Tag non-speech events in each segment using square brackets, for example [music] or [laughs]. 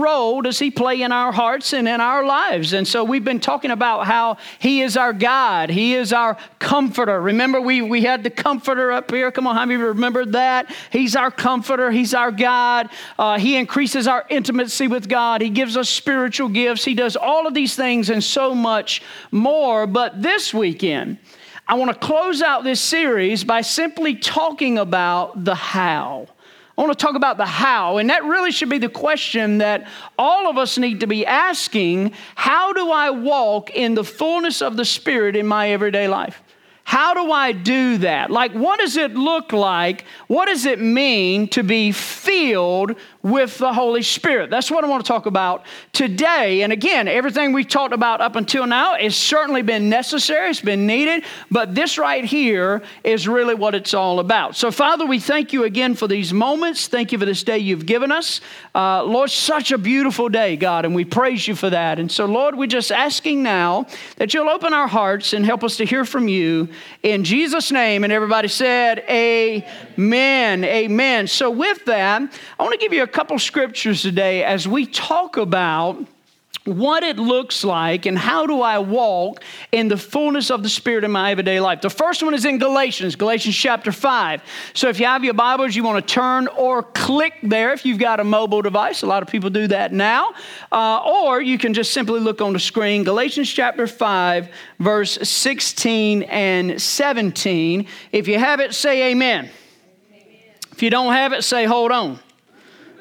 role does He play in our hearts and in our lives? And so we've been talking about how He is our God, He is our comforter. Remember, we, we had the comforter up here. Come on, how many remembered that? He's our comforter, He's our God. Uh, he increases our intimacy with God, He gives us spiritual gifts, He does all of these things and so much more. But this weekend, I want to close out this series by simply talking about the how. I want to talk about the how, and that really should be the question that all of us need to be asking How do I walk in the fullness of the Spirit in my everyday life? How do I do that? Like, what does it look like? What does it mean to be filled with the Holy Spirit. That's what I want to talk about today. And again, everything we talked about up until now has certainly been necessary, it's been needed, but this right here is really what it's all about. So, Father, we thank you again for these moments. Thank you for this day you've given us. Uh, Lord, such a beautiful day, God, and we praise you for that. And so, Lord, we're just asking now that you'll open our hearts and help us to hear from you in Jesus' name. And everybody said, Amen. Amen. So, with that, I want to give you a couple scriptures today as we talk about what it looks like and how do I walk in the fullness of the Spirit in my everyday life. The first one is in Galatians, Galatians chapter 5. So if you have your Bibles, you want to turn or click there if you've got a mobile device. A lot of people do that now. Uh, or you can just simply look on the screen, Galatians chapter 5, verse 16 and 17. If you have it, say amen. amen. If you don't have it, say hold on.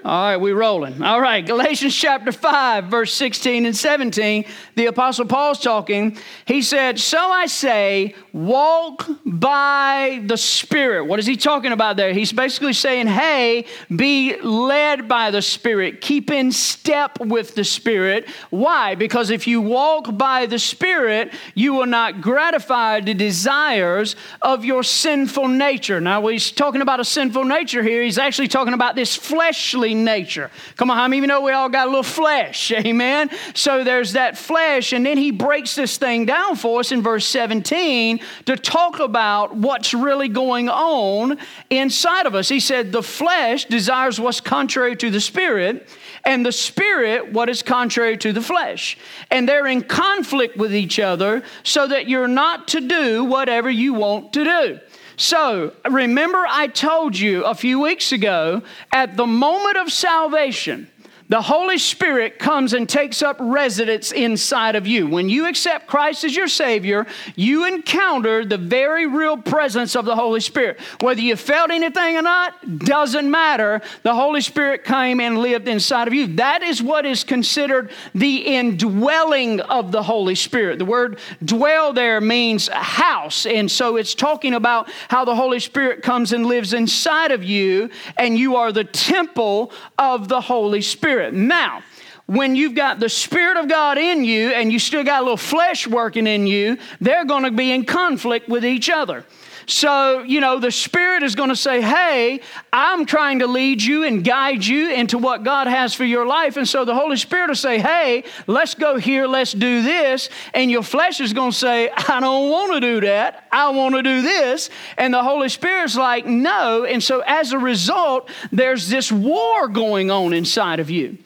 All right, we rolling. All right, Galatians chapter 5, verse 16 and 17, the Apostle Paul's talking. He said, So I say, walk by the Spirit. What is he talking about there? He's basically saying, Hey, be led by the Spirit, keep in step with the Spirit. Why? Because if you walk by the Spirit, you will not gratify the desires of your sinful nature. Now, he's talking about a sinful nature here, he's actually talking about this fleshly nature. Come on, how many of you know we all got a little flesh? [laughs] Amen. So there's that flesh, and then he breaks this thing down for us in verse 17 to talk about what's really going on inside of us. He said, The flesh desires what's contrary to the spirit, and the spirit what is contrary to the flesh. And they're in conflict with each other so that you're not to do whatever you want to do. So, remember, I told you a few weeks ago at the moment of salvation, the Holy Spirit comes and takes up residence inside of you. When you accept Christ as your Savior, you encounter the very real presence of the Holy Spirit. Whether you felt anything or not, doesn't matter. The Holy Spirit came and lived inside of you. That is what is considered the indwelling of the Holy Spirit. The word dwell there means house. And so it's talking about how the Holy Spirit comes and lives inside of you, and you are the temple of the Holy Spirit. Spirit. Now, when you've got the Spirit of God in you and you still got a little flesh working in you, they're going to be in conflict with each other. So, you know, the Spirit is going to say, Hey, I'm trying to lead you and guide you into what God has for your life. And so the Holy Spirit will say, Hey, let's go here, let's do this. And your flesh is going to say, I don't want to do that. I want to do this. And the Holy Spirit's like, No. And so as a result, there's this war going on inside of you.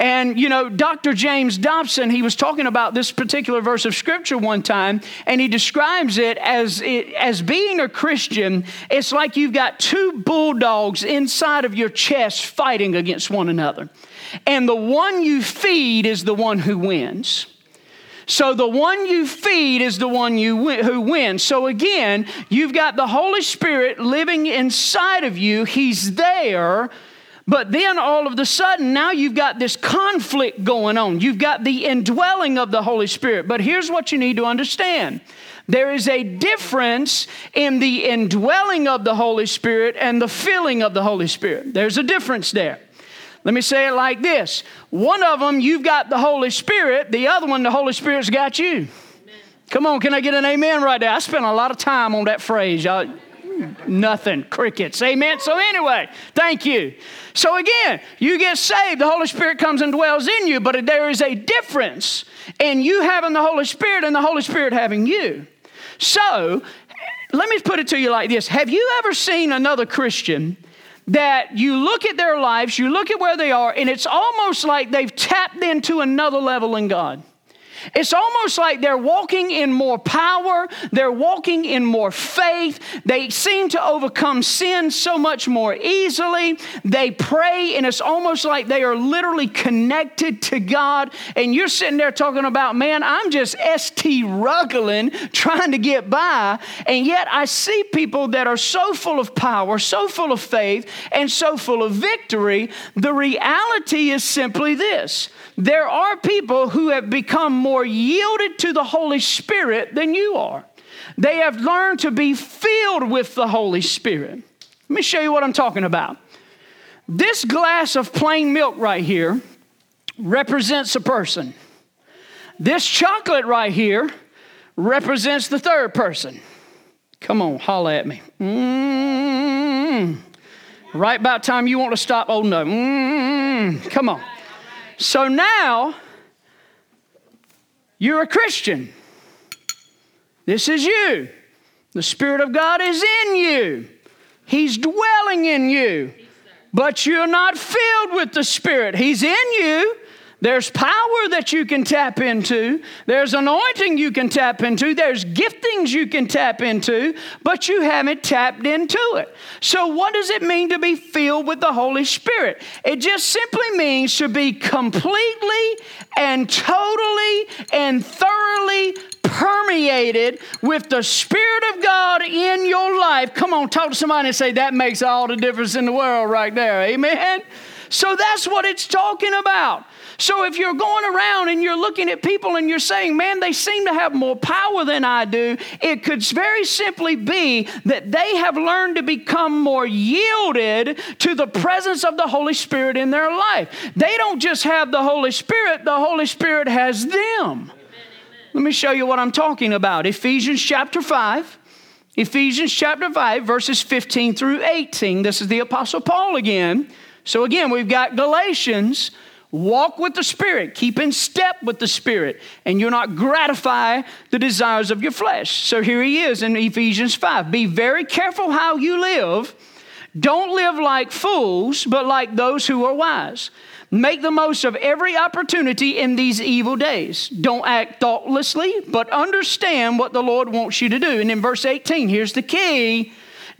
And, you know, Dr. James Dobson, he was talking about this particular verse of scripture one time, and he describes it as, it, as being a Christian, it's like you've got two bulldogs inside of your chest fighting against one another. And the one you feed is the one who wins. So the one you feed is the one you win, who wins. So again, you've got the Holy Spirit living inside of you. He's there but then all of a sudden, now you've got this conflict going on. You've got the indwelling of the Holy Spirit. But here's what you need to understand there is a difference in the indwelling of the Holy Spirit and the filling of the Holy Spirit. There's a difference there. Let me say it like this one of them, you've got the Holy Spirit, the other one, the Holy Spirit's got you. Amen. Come on, can I get an amen right there? I spent a lot of time on that phrase. Y'all, Nothing. Crickets. Amen. So, anyway, thank you. So, again, you get saved, the Holy Spirit comes and dwells in you, but there is a difference in you having the Holy Spirit and the Holy Spirit having you. So, let me put it to you like this Have you ever seen another Christian that you look at their lives, you look at where they are, and it's almost like they've tapped into another level in God. It's almost like they're walking in more power, they're walking in more faith. They seem to overcome sin so much more easily. They pray, and it's almost like they are literally connected to God. And you're sitting there talking about, man, I'm just ST ruggling trying to get by. And yet I see people that are so full of power, so full of faith, and so full of victory. The reality is simply this there are people who have become more yielded to the Holy Spirit than you are. They have learned to be filled with the Holy Spirit. Let me show you what I'm talking about. This glass of plain milk right here represents a person. This chocolate right here represents the third person. Come on, holla at me. Mm-hmm. Right about time you want to stop. Oh no. Mm-hmm. Come on. So now you're a Christian. This is you. The Spirit of God is in you, He's dwelling in you. But you're not filled with the Spirit. He's in you, there's power that you can tap into. There's anointing you can tap into. There's giftings you can tap into, but you haven't tapped into it. So, what does it mean to be filled with the Holy Spirit? It just simply means to be completely and totally and thoroughly permeated with the Spirit of God in your life. Come on, talk to somebody and say, that makes all the difference in the world right there. Amen. So that's what it's talking about. So if you're going around and you're looking at people and you're saying, man, they seem to have more power than I do, it could very simply be that they have learned to become more yielded to the presence of the Holy Spirit in their life. They don't just have the Holy Spirit, the Holy Spirit has them. Let me show you what I'm talking about. Ephesians chapter 5. Ephesians chapter 5, verses 15 through 18. This is the Apostle Paul again. So, again, we've got Galatians Walk with the Spirit, keep in step with the Spirit, and you'll not gratify the desires of your flesh. So here he is in Ephesians 5. Be very careful how you live. Don't live like fools, but like those who are wise. Make the most of every opportunity in these evil days. Don't act thoughtlessly, but understand what the Lord wants you to do. And in verse 18, here's the key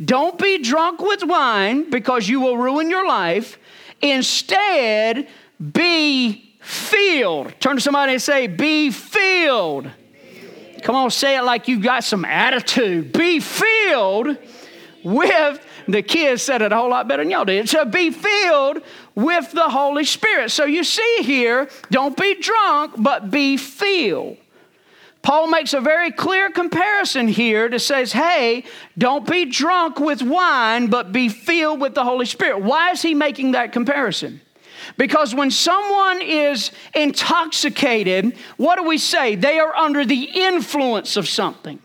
don't be drunk with wine because you will ruin your life. Instead, be filled. Turn to somebody and say, Be filled. Come on, say it like you've got some attitude. Be filled with, the kids said it a whole lot better than y'all did. So be filled with the Holy Spirit. So you see here, don't be drunk, but be filled. Paul makes a very clear comparison here to says, hey, don't be drunk with wine, but be filled with the Holy Spirit. Why is he making that comparison? Because when someone is intoxicated, what do we say? They are under the influence of something.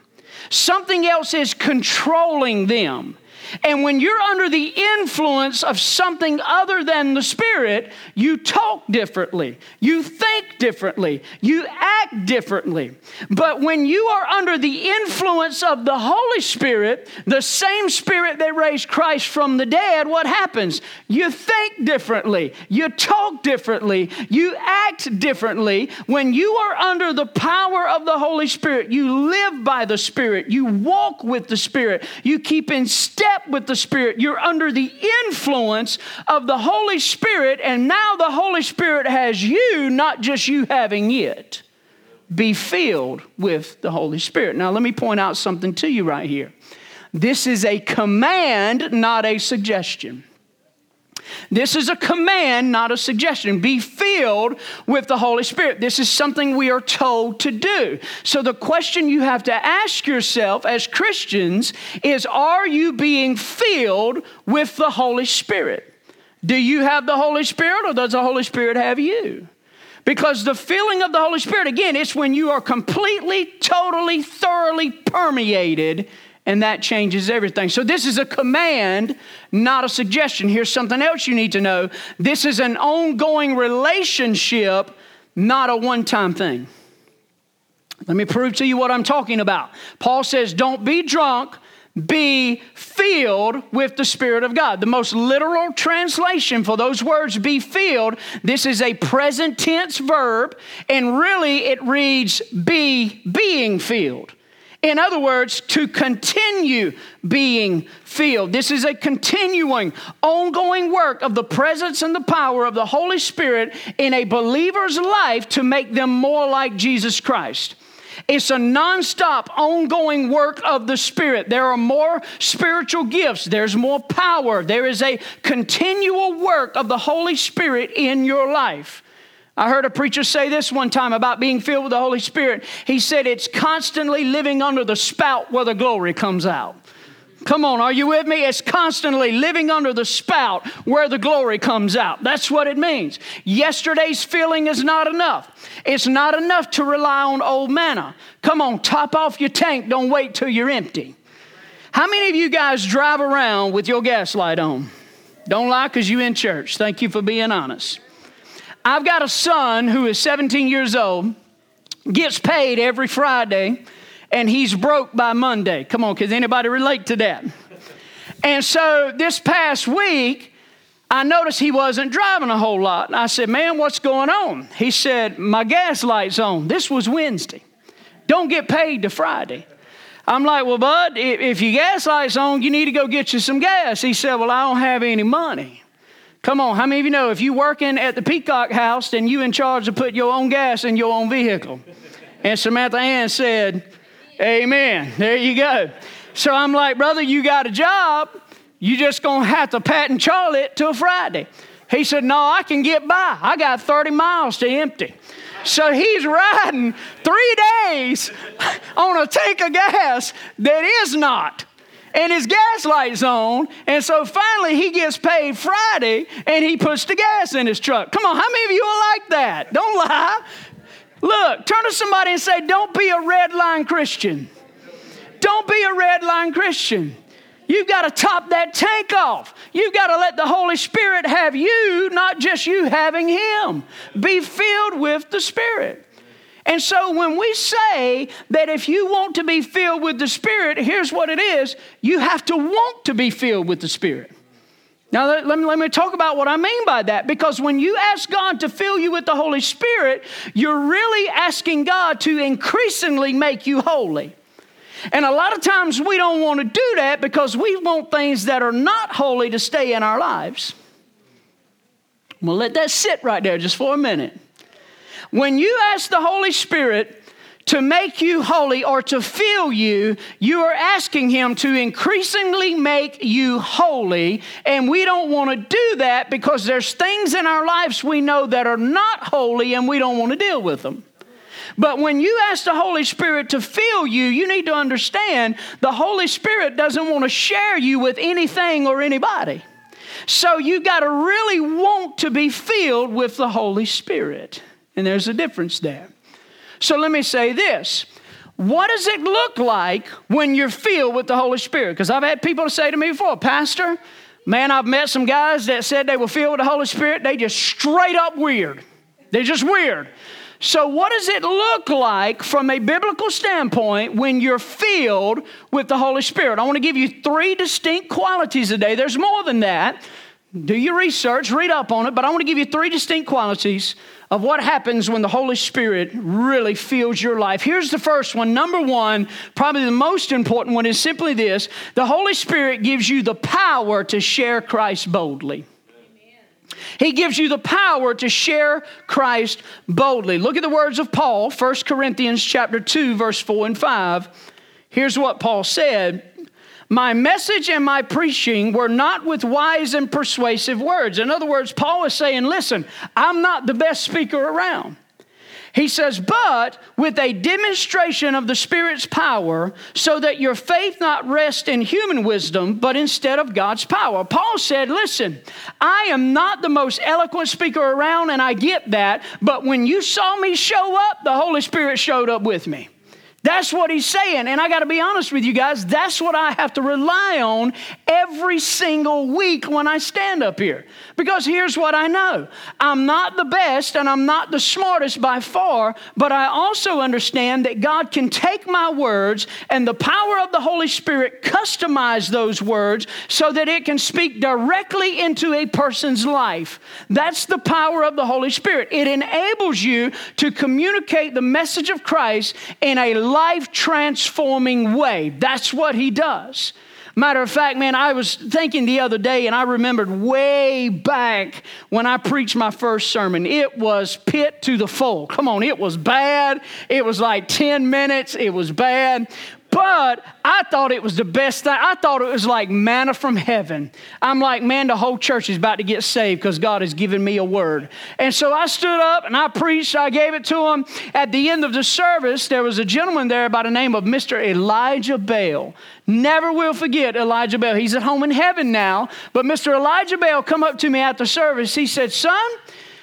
Something else is controlling them. And when you're under the influence of something other than the Spirit, you talk differently, you think differently, you act differently. But when you are under the influence of the Holy Spirit, the same Spirit that raised Christ from the dead, what happens? You think differently, you talk differently, you act differently. When you are under the power of the Holy Spirit, you live by the Spirit, you walk with the Spirit, you keep in step with the Spirit. You're under the influence of the Holy Spirit, and now the Holy Spirit has you, not just you having it. Be filled with the Holy Spirit. Now, let me point out something to you right here. This is a command, not a suggestion. This is a command, not a suggestion. Be filled with the Holy Spirit. This is something we are told to do. So, the question you have to ask yourself as Christians is Are you being filled with the Holy Spirit? Do you have the Holy Spirit or does the Holy Spirit have you? Because the filling of the Holy Spirit, again, it's when you are completely, totally, thoroughly permeated and that changes everything. So, this is a command, not a suggestion. Here's something else you need to know this is an ongoing relationship, not a one time thing. Let me prove to you what I'm talking about. Paul says, Don't be drunk, be filled with the Spirit of God. The most literal translation for those words, be filled, this is a present tense verb, and really it reads, be being filled. In other words, to continue being filled. This is a continuing, ongoing work of the presence and the power of the Holy Spirit in a believer's life to make them more like Jesus Christ. It's a nonstop, ongoing work of the Spirit. There are more spiritual gifts, there's more power. There is a continual work of the Holy Spirit in your life. I heard a preacher say this one time about being filled with the Holy Spirit. He said, It's constantly living under the spout where the glory comes out. Come on, are you with me? It's constantly living under the spout where the glory comes out. That's what it means. Yesterday's feeling is not enough. It's not enough to rely on old manna. Come on, top off your tank. Don't wait till you're empty. How many of you guys drive around with your gas light on? Don't lie because you in church. Thank you for being honest. I've got a son who is 17 years old, gets paid every Friday and he's broke by Monday. Come on, can anybody relate to that? And so this past week, I noticed he wasn't driving a whole lot. And I said, Man, what's going on? He said, My gas light's on. This was Wednesday. Don't get paid to Friday. I'm like, Well, bud, if your gas light's on, you need to go get you some gas. He said, Well, I don't have any money. Come on, how many of you know if you working at the Peacock House, then you in charge to put your own gas in your own vehicle? And Samantha Ann said, Amen. There you go. So I'm like, brother, you got a job. You just gonna have to pat and Charlie it till Friday. He said, No, I can get by. I got 30 miles to empty. So he's riding three days on a tank of gas that is not. And his gas light's on. And so finally he gets paid Friday and he puts the gas in his truck. Come on, how many of you are like that? Don't lie. Look, turn to somebody and say, Don't be a red line Christian. Don't be a red line Christian. You've got to top that tank off. You've got to let the Holy Spirit have you, not just you having Him. Be filled with the Spirit. And so when we say that if you want to be filled with the Spirit, here's what it is you have to want to be filled with the Spirit. Now, let, me, let me talk about what I mean by that. Because when you ask God to fill you with the Holy Spirit, you're really asking God to increasingly make you holy. And a lot of times we don't want to do that because we want things that are not holy to stay in our lives. We'll let that sit right there just for a minute. When you ask the Holy Spirit to make you holy or to fill you, you are asking Him to increasingly make you holy. And we don't want to do that because there's things in our lives we know that are not holy and we don't want to deal with them. But when you ask the Holy Spirit to fill you, you need to understand the Holy Spirit doesn't want to share you with anything or anybody. So you got to really want to be filled with the Holy Spirit. And there's a difference there. So let me say this. What does it look like when you're filled with the Holy Spirit? Because I've had people say to me before, Pastor, man, I've met some guys that said they were filled with the Holy Spirit. They just straight up weird. They're just weird. So, what does it look like from a biblical standpoint when you're filled with the Holy Spirit? I want to give you three distinct qualities today. There's more than that. Do your research, read up on it, but I want to give you three distinct qualities of what happens when the Holy Spirit really fills your life. Here's the first one. Number one, probably the most important one, is simply this the Holy Spirit gives you the power to share Christ boldly. He gives you the power to share Christ boldly. Look at the words of Paul, 1 Corinthians chapter 2 verse 4 and 5. Here's what Paul said, my message and my preaching were not with wise and persuasive words. In other words, Paul is saying, listen, I'm not the best speaker around. He says, but with a demonstration of the Spirit's power, so that your faith not rest in human wisdom, but instead of God's power. Paul said, listen, I am not the most eloquent speaker around, and I get that, but when you saw me show up, the Holy Spirit showed up with me. That's what he's saying. And I got to be honest with you guys, that's what I have to rely on every single week when I stand up here. Because here's what I know I'm not the best and I'm not the smartest by far, but I also understand that God can take my words and the power of the Holy Spirit customize those words so that it can speak directly into a person's life. That's the power of the Holy Spirit. It enables you to communicate the message of Christ in a life transforming way. That's what he does. Matter of fact, man, I was thinking the other day and I remembered way back when I preached my first sermon. It was pit to the full. Come on, it was bad. It was like 10 minutes. It was bad. But I thought it was the best thing. I thought it was like manna from heaven. I'm like, man, the whole church is about to get saved because God has given me a word. And so I stood up and I preached. I gave it to him. At the end of the service, there was a gentleman there by the name of Mr. Elijah Bell. Never will forget Elijah Bell. He's at home in heaven now. But Mr. Elijah Bell come up to me at the service. He said, son,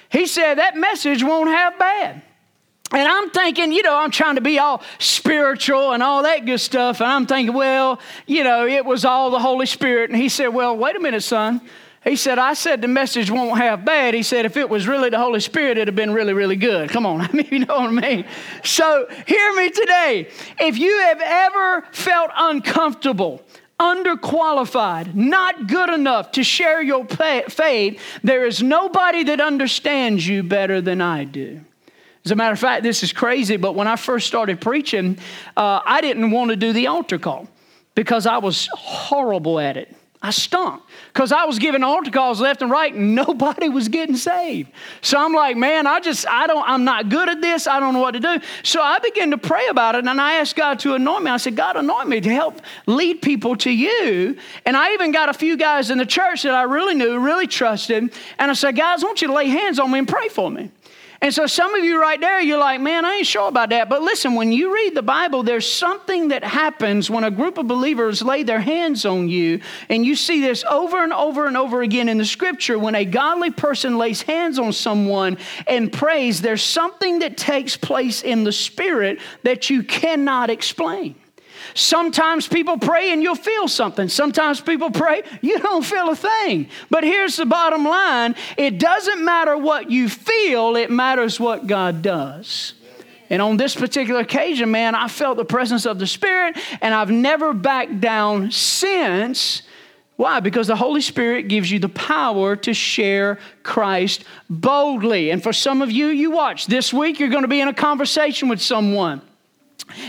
he said, that message won't have bad. And I'm thinking, you know, I'm trying to be all spiritual and all that good stuff. And I'm thinking, well, you know, it was all the Holy Spirit. And he said, well, wait a minute, son. He said, I said the message won't have bad. He said, if it was really the Holy Spirit, it'd have been really, really good. Come on. [laughs] I mean, you know what I mean? So hear me today. If you have ever felt uncomfortable, underqualified, not good enough to share your faith, there is nobody that understands you better than I do. As a matter of fact, this is crazy, but when I first started preaching, uh, I didn't want to do the altar call because I was horrible at it. I stunk because I was giving altar calls left and right and [laughs] nobody was getting saved. So I'm like, man, I just, I don't, I'm not good at this. I don't know what to do. So I began to pray about it and I asked God to anoint me. I said, God, anoint me to help lead people to you. And I even got a few guys in the church that I really knew, really trusted. And I said, guys, I want you to lay hands on me and pray for me. And so some of you right there, you're like, man, I ain't sure about that. But listen, when you read the Bible, there's something that happens when a group of believers lay their hands on you. And you see this over and over and over again in the scripture. When a godly person lays hands on someone and prays, there's something that takes place in the spirit that you cannot explain. Sometimes people pray and you'll feel something. Sometimes people pray, you don't feel a thing. But here's the bottom line it doesn't matter what you feel, it matters what God does. And on this particular occasion, man, I felt the presence of the Spirit, and I've never backed down since. Why? Because the Holy Spirit gives you the power to share Christ boldly. And for some of you, you watch, this week you're going to be in a conversation with someone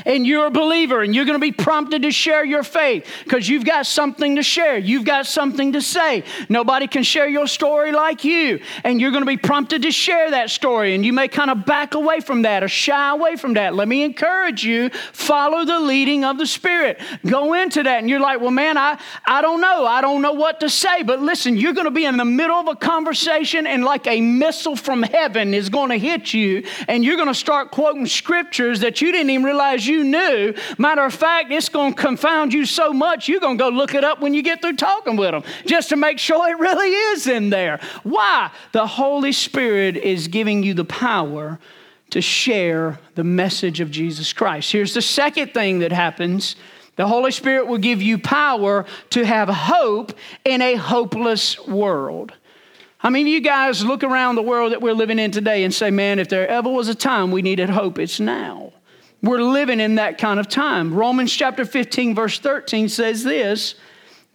and you're a believer and you're going to be prompted to share your faith because you've got something to share. You've got something to say. Nobody can share your story like you. And you're going to be prompted to share that story. And you may kind of back away from that or shy away from that. Let me encourage you follow the leading of the Spirit. Go into that. And you're like, well, man, I, I don't know. I don't know what to say. But listen, you're going to be in the middle of a conversation and like a missile from heaven is going to hit you. And you're going to start quoting scriptures that you didn't even realize realize you knew. Matter of fact, it's going to confound you so much, you're going to go look it up when you get through talking with them just to make sure it [laughs] really is in there. Why? The Holy Spirit is giving you the power to share the message of Jesus Christ. Here's the second thing that happens. The Holy Spirit will give you power to have hope in a hopeless world. I mean, you guys look around the world that we're living in today and say, man, if there ever was a time we needed hope, it's now. We're living in that kind of time. Romans chapter 15, verse 13 says this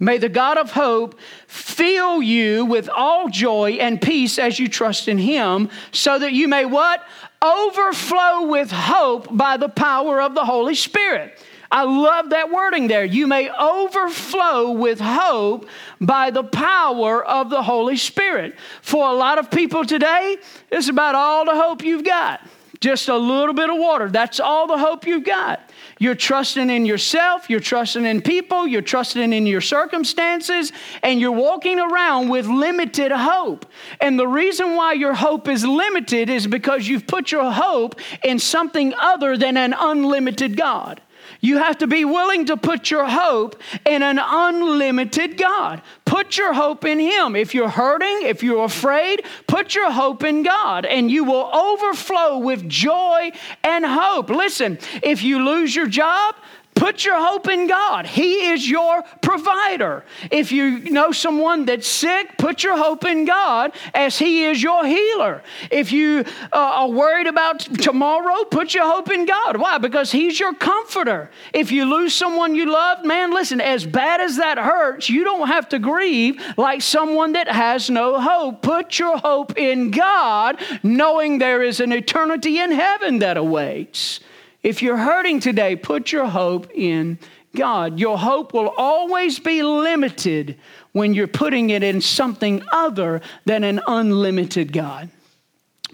May the God of hope fill you with all joy and peace as you trust in him, so that you may what? Overflow with hope by the power of the Holy Spirit. I love that wording there. You may overflow with hope by the power of the Holy Spirit. For a lot of people today, it's about all the hope you've got. Just a little bit of water. That's all the hope you've got. You're trusting in yourself, you're trusting in people, you're trusting in your circumstances, and you're walking around with limited hope. And the reason why your hope is limited is because you've put your hope in something other than an unlimited God. You have to be willing to put your hope in an unlimited God. Put your hope in Him. If you're hurting, if you're afraid, put your hope in God and you will overflow with joy and hope. Listen, if you lose your job, Put your hope in God. He is your provider. If you know someone that's sick, put your hope in God as He is your healer. If you uh, are worried about tomorrow, put your hope in God. Why? Because He's your comforter. If you lose someone you love, man, listen, as bad as that hurts, you don't have to grieve like someone that has no hope. Put your hope in God, knowing there is an eternity in heaven that awaits. If you're hurting today, put your hope in God. Your hope will always be limited when you're putting it in something other than an unlimited God.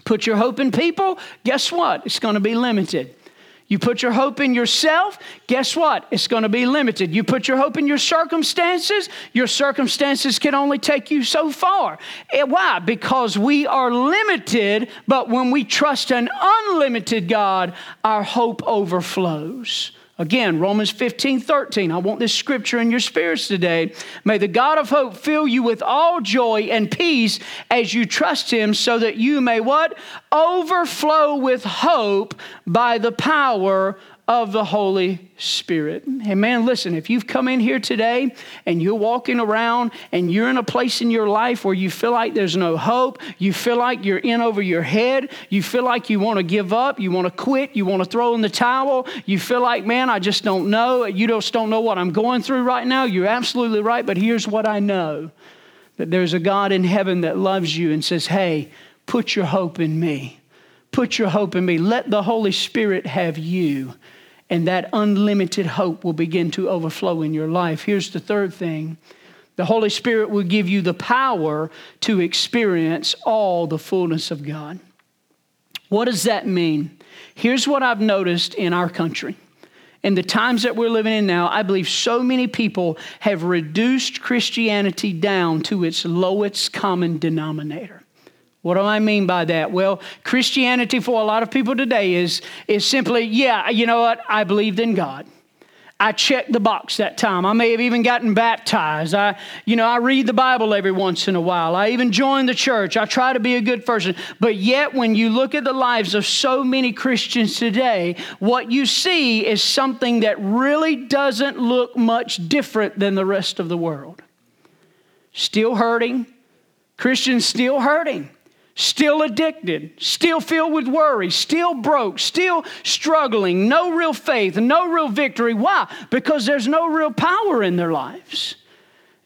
Put your hope in people, guess what? It's going to be limited. You put your hope in yourself, guess what? It's going to be limited. You put your hope in your circumstances, your circumstances can only take you so far. Eh, why? Because we are limited, but when we trust an unlimited God, our hope overflows. Again, Romans 15, 13. I want this scripture in your spirits today. May the God of hope fill you with all joy and peace as you trust him, so that you may what? Overflow with hope by the power of the Holy Spirit. Man, listen, if you've come in here today and you're walking around and you're in a place in your life where you feel like there's no hope, you feel like you're in over your head, you feel like you want to give up, you want to quit, you want to throw in the towel, you feel like, man, I just don't know, you just don't know what I'm going through right now, you're absolutely right, but here's what I know that there's a God in heaven that loves you and says, hey, put your hope in me. Put your hope in me. Let the Holy Spirit have you and that unlimited hope will begin to overflow in your life. Here's the third thing the Holy Spirit will give you the power to experience all the fullness of God. What does that mean? Here's what I've noticed in our country. In the times that we're living in now, I believe so many people have reduced Christianity down to its lowest common denominator. What do I mean by that? Well, Christianity for a lot of people today is, is simply, yeah, you know what? I believed in God. I checked the box that time. I may have even gotten baptized. I, you know, I read the Bible every once in a while. I even join the church. I try to be a good person. But yet, when you look at the lives of so many Christians today, what you see is something that really doesn't look much different than the rest of the world. Still hurting. Christians still hurting still addicted, still filled with worry, still broke, still struggling, no real faith, no real victory. Why? Because there's no real power in their lives.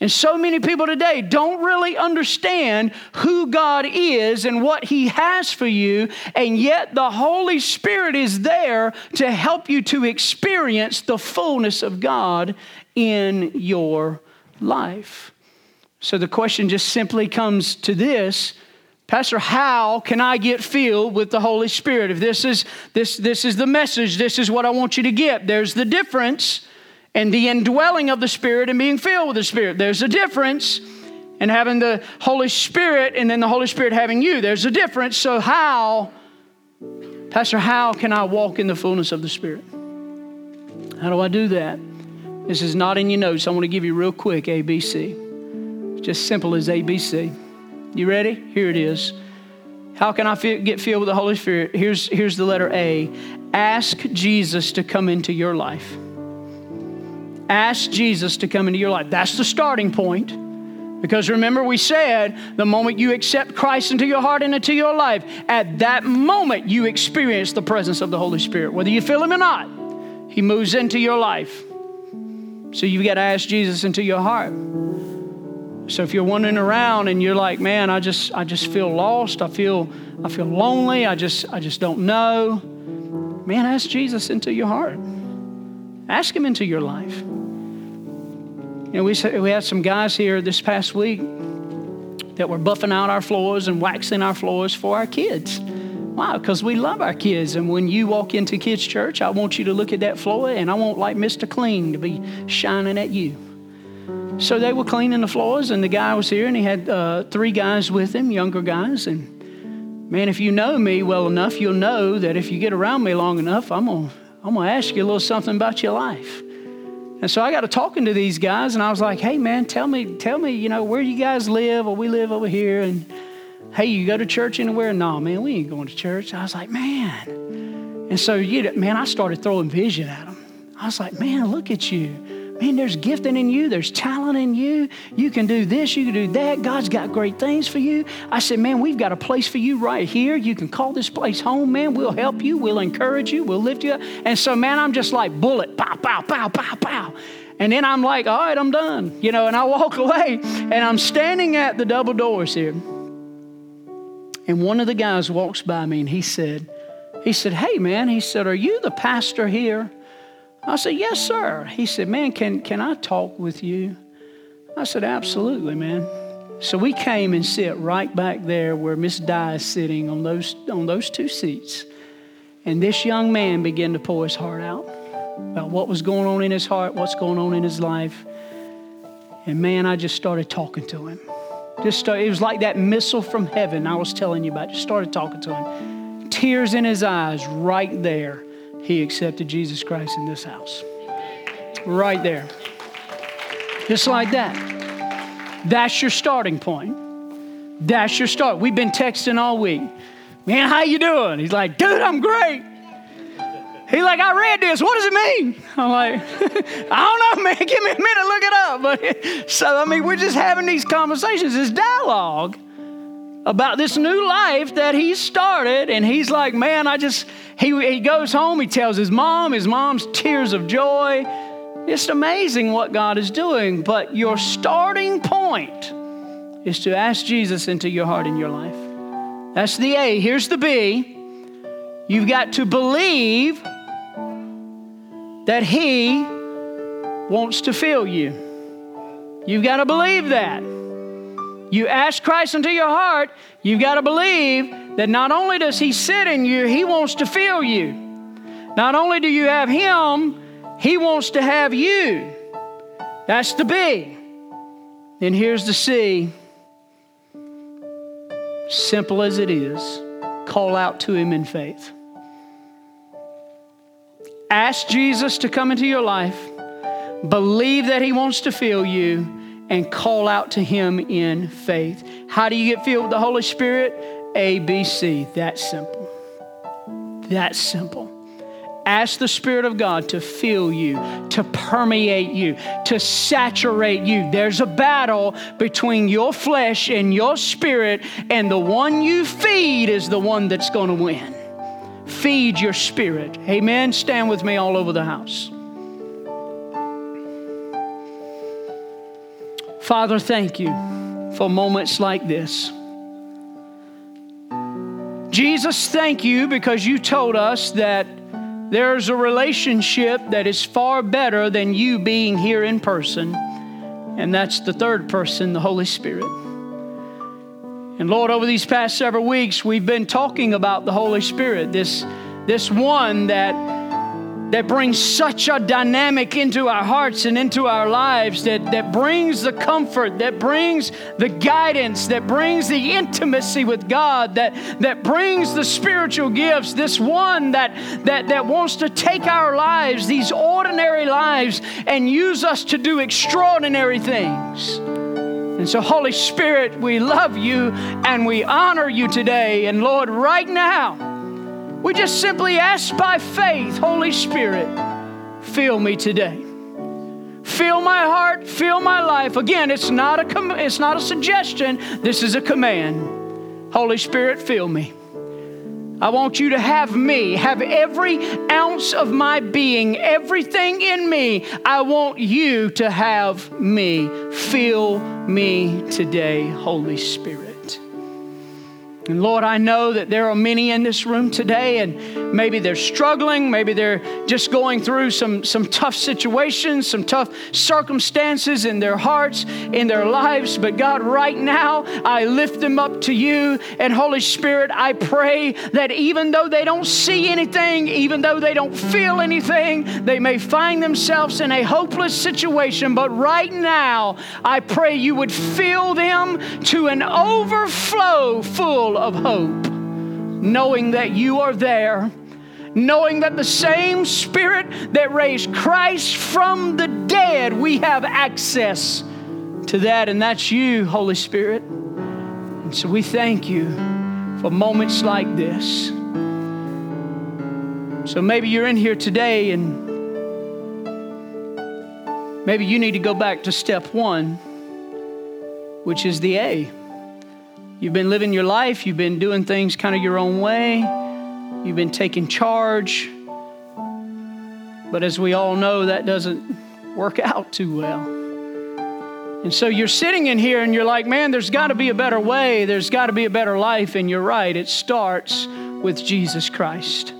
And so many people today don't really understand who God is and what He has for you, and yet the Holy Spirit is there to help you to experience the fullness of God in your life. So the question just simply comes to this Pastor, how can I get filled with the Holy Spirit? If this is this this is the message, this is what I want you to get. There's the difference in the indwelling of the Spirit and being filled with the Spirit. There's a difference in having the Holy Spirit and then the Holy Spirit having you. There's a difference. So how, Pastor, how can I walk in the fullness of the Spirit? How do I do that? This is not in your notes. I want to give you real quick ABC. Just simple as ABC. You ready? Here it is. How can I feel, get filled with the Holy Spirit? Here's, here's the letter A. Ask Jesus to come into your life. Ask Jesus to come into your life. That's the starting point. Because remember, we said the moment you accept Christ into your heart and into your life, at that moment you experience the presence of the Holy Spirit. Whether you feel Him or not, He moves into your life. So you've got to ask Jesus into your heart. So if you're wandering around and you're like, man, I just I just feel lost, I feel I feel lonely, I just I just don't know. Man, ask Jesus into your heart. Ask him into your life. You know, we we had some guys here this past week that were buffing out our floors and waxing our floors for our kids. Why? Because we love our kids. And when you walk into kids' church, I want you to look at that floor and I want like Mr. Clean to be shining at you. So they were cleaning the floors, and the guy was here, and he had uh, three guys with him, younger guys. And man, if you know me well enough, you'll know that if you get around me long enough, I'm gonna I'm to ask you a little something about your life. And so I got to talking to these guys, and I was like, hey, man, tell me, tell me, you know, where you guys live, or we live over here. And hey, you go to church anywhere? No, man, we ain't going to church. I was like, man. And so, you, know, man, I started throwing vision at them. I was like, man, look at you. Man, there's gifting in you, there's talent in you. You can do this, you can do that. God's got great things for you. I said, Man, we've got a place for you right here. You can call this place home, man. We'll help you, we'll encourage you, we'll lift you up. And so, man, I'm just like bullet, pow, pow, pow, pow, pow. And then I'm like, All right, I'm done. You know, and I walk [laughs] away and I'm standing at the double doors here. And one of the guys walks by me and he said, he said, Hey man, he said, Are you the pastor here? I said, Yes, sir. He said, Man, can, can I talk with you? I said, Absolutely, man. So we came and sit right back there where Miss Di is sitting on those, on those two seats. And this young man began to pour his heart out about what was going on in his heart, what's going on in his life. And man, I just started talking to him. Just started, it was like that missile from heaven I was telling you about. Just started talking to him. Tears in his eyes right there he accepted Jesus Christ in this house. Right there. Just like that. That's your starting point. That's your start. We've been texting all week. Man, how you doing? He's like, dude, I'm great. He's like, I read this. What does it mean? I'm like, [laughs] I don't know, man. [laughs] Give me a minute, look it up. But [laughs] so I mean, we're just having these conversations, this dialogue about this new life that he started. And he's like, man, I just, he, he goes home, he tells his mom, his mom's tears of joy. It's amazing what God is doing. But your starting point is to ask Jesus into your heart and your life. That's the A. Here's the B. You've got to believe that He wants to fill you. You've got to believe that. You ask Christ into your heart, you've got to believe that not only does He sit in you, He wants to fill you. Not only do you have Him, He wants to have you. That's the B. Then here's the C. Simple as it is, call out to Him in faith. Ask Jesus to come into your life, believe that He wants to fill you and call out to Him in faith. How do you get filled with the Holy Spirit? A, B, C. That simple. That simple. Ask the Spirit of God to fill you, to permeate you, to saturate you. There's a battle between your flesh and your spirit, and the one you feed is the one that's going to win. Feed your spirit. Amen. Stand with me all over the house. Father, thank you for moments like this. Jesus, thank you because you told us that there's a relationship that is far better than you being here in person, and that's the third person, the Holy Spirit. And Lord, over these past several weeks, we've been talking about the Holy Spirit, this, this one that that brings such a dynamic into our hearts and into our lives, that, that brings the comfort, that brings the guidance, that brings the intimacy with God, that, that brings the spiritual gifts. This one that, that, that wants to take our lives, these ordinary lives, and use us to do extraordinary things. And so, Holy Spirit, we love you and we honor you today. And Lord, right now, we just simply ask by faith, Holy Spirit, fill me today. Fill my heart, fill my life. Again, it's not a com- it's not a suggestion, this is a command. Holy Spirit, fill me. I want you to have me, have every ounce of my being, everything in me. I want you to have me. Fill me today, Holy Spirit. And Lord, I know that there are many in this room today, and maybe they're struggling, maybe they're just going through some, some tough situations, some tough circumstances in their hearts, in their lives. But God, right now, I lift them up to you. And Holy Spirit, I pray that even though they don't see anything, even though they don't feel anything, they may find themselves in a hopeless situation. But right now, I pray you would fill them to an overflow full of hope, knowing that you are there knowing that the same Spirit that raised Christ from the dead, we have access to that, and that's you, Holy Spirit. And so we thank you for moments like this. So maybe you're in here today and maybe you need to go back to step one, which is the A. You've been living your life, you've been doing things kind of your own way, you've been taking charge. But as we all know, that doesn't work [laughs] out too well. And so you're sitting in here and you're like, man, there's got to be a better way. There's got to be a better life. And you're right, it starts with Jesus Christ.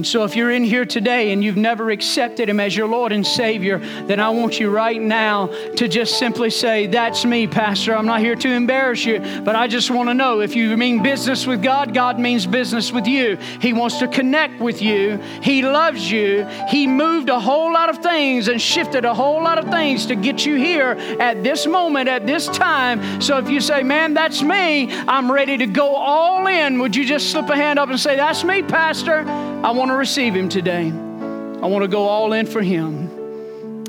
And so, if you're in here today and you've never accepted Him as your Lord and Savior, then I want you right now to just simply say, That's me, Pastor. I'm not here to embarrass you, but I just want to know if you mean business with God, God means business with you. He wants to connect with you, He loves you. He moved a whole lot of things and shifted a whole lot of things to get you here at this moment, at this time. So, if you say, Man, that's me, I'm ready to go all in, would you just slip a hand up and say, That's me, Pastor? I want to receive Him today. I want to go all in for Him.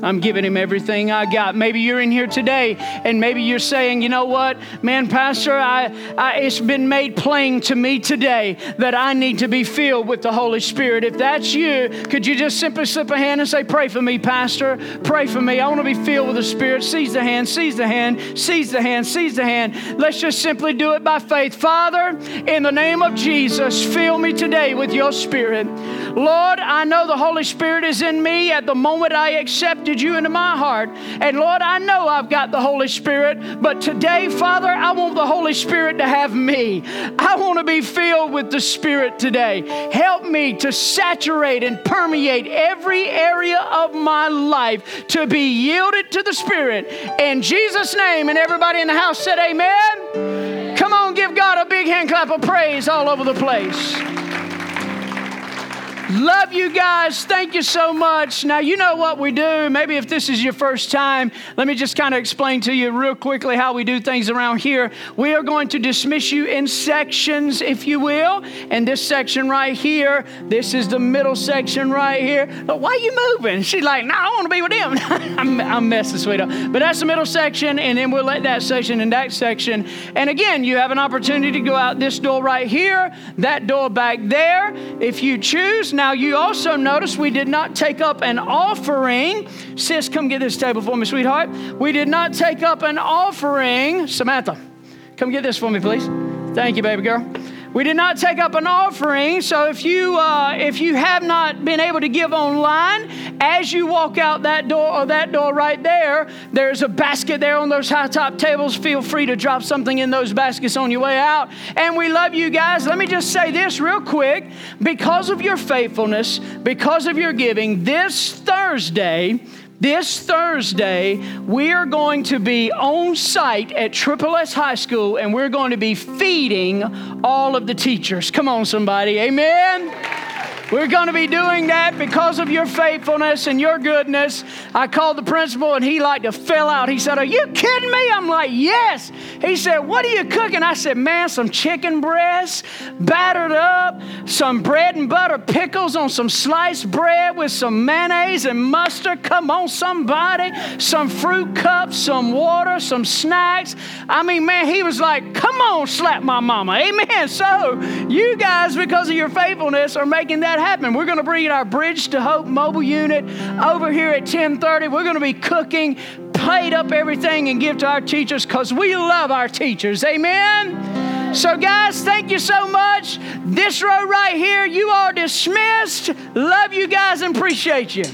I'm giving him everything I got. Maybe you're in here today and maybe you're saying, you know what, man, Pastor, I, I, it's been made plain to me today that I need to be filled with the Holy Spirit. If that's you, could you just simply slip a hand and say, Pray for me, Pastor? Pray for me. I want to be filled with the Spirit. Seize the hand, seize the hand, seize the hand, seize the hand. Let's just simply do it by faith. Father, in the name of Jesus, fill me today with your Spirit. Lord, I know the Holy Spirit is in me at the moment I accepted accepted you into my heart. And Lord, I know I've got the Holy Spirit, but today, Father, I want the Holy Spirit to have me. I want to be filled with the Spirit today. Help me to saturate and permeate every area of my life to be yielded to the Spirit. In Jesus' name, and everybody in the house said, Amen. Come on, give God a big hand clap of praise all over the place. Love you guys. Thank you so much. Now, you know what we do. Maybe if this is your first time, let me just kind of explain to you real quickly how we do things around here. We are going to dismiss you in sections, if you will. And this section right here, this is the middle section right here. But why are you moving? She's like, no, I want to be with him. [laughs] I'm, I'm messing, sweetheart. But that's the middle section, and then we'll let that section and that section. And again, you have an opportunity to go out this door right here, that door back there, if you choose. Now, you also notice we did not take up an offering. Sis, come get this table for me, sweetheart. We did not take up an offering. Samantha, come get this for me, please. Thank you, baby girl. We did not take up an offering, so if you uh, if you have not been able to give online, as you walk out that door or that door right there, there's a basket there on those high top tables. Feel free to drop something in those baskets on your way out. And we love you guys. Let me just say this real quick: because of your faithfulness, because of your giving, this Thursday this Thursday, we are going to be on site at Triple S High School and we're going to be feeding all of the teachers. Come on, somebody. Amen. We're going to be doing that because of your faithfulness and your goodness. I called the principal and he like to fell out. He said, Are you kidding me? I'm like, Yes. He said, What are you cooking? I said, Man, some chicken breasts, battered up, some bread and butter pickles on some sliced bread with some mayonnaise and mustard. Come on, somebody. Some fruit cups, some water, some snacks. I mean, man, he was like, Come on, slap my mama. Amen. So, you guys, because of your faithfulness, are making that happen. We're going to bring our Bridge to Hope mobile unit over here at 1030. We're going to be cooking, plate up everything, and give to our teachers because we love our teachers. Amen. So, guys, thank you so much. This row right here, you are dismissed. Love you guys and appreciate you.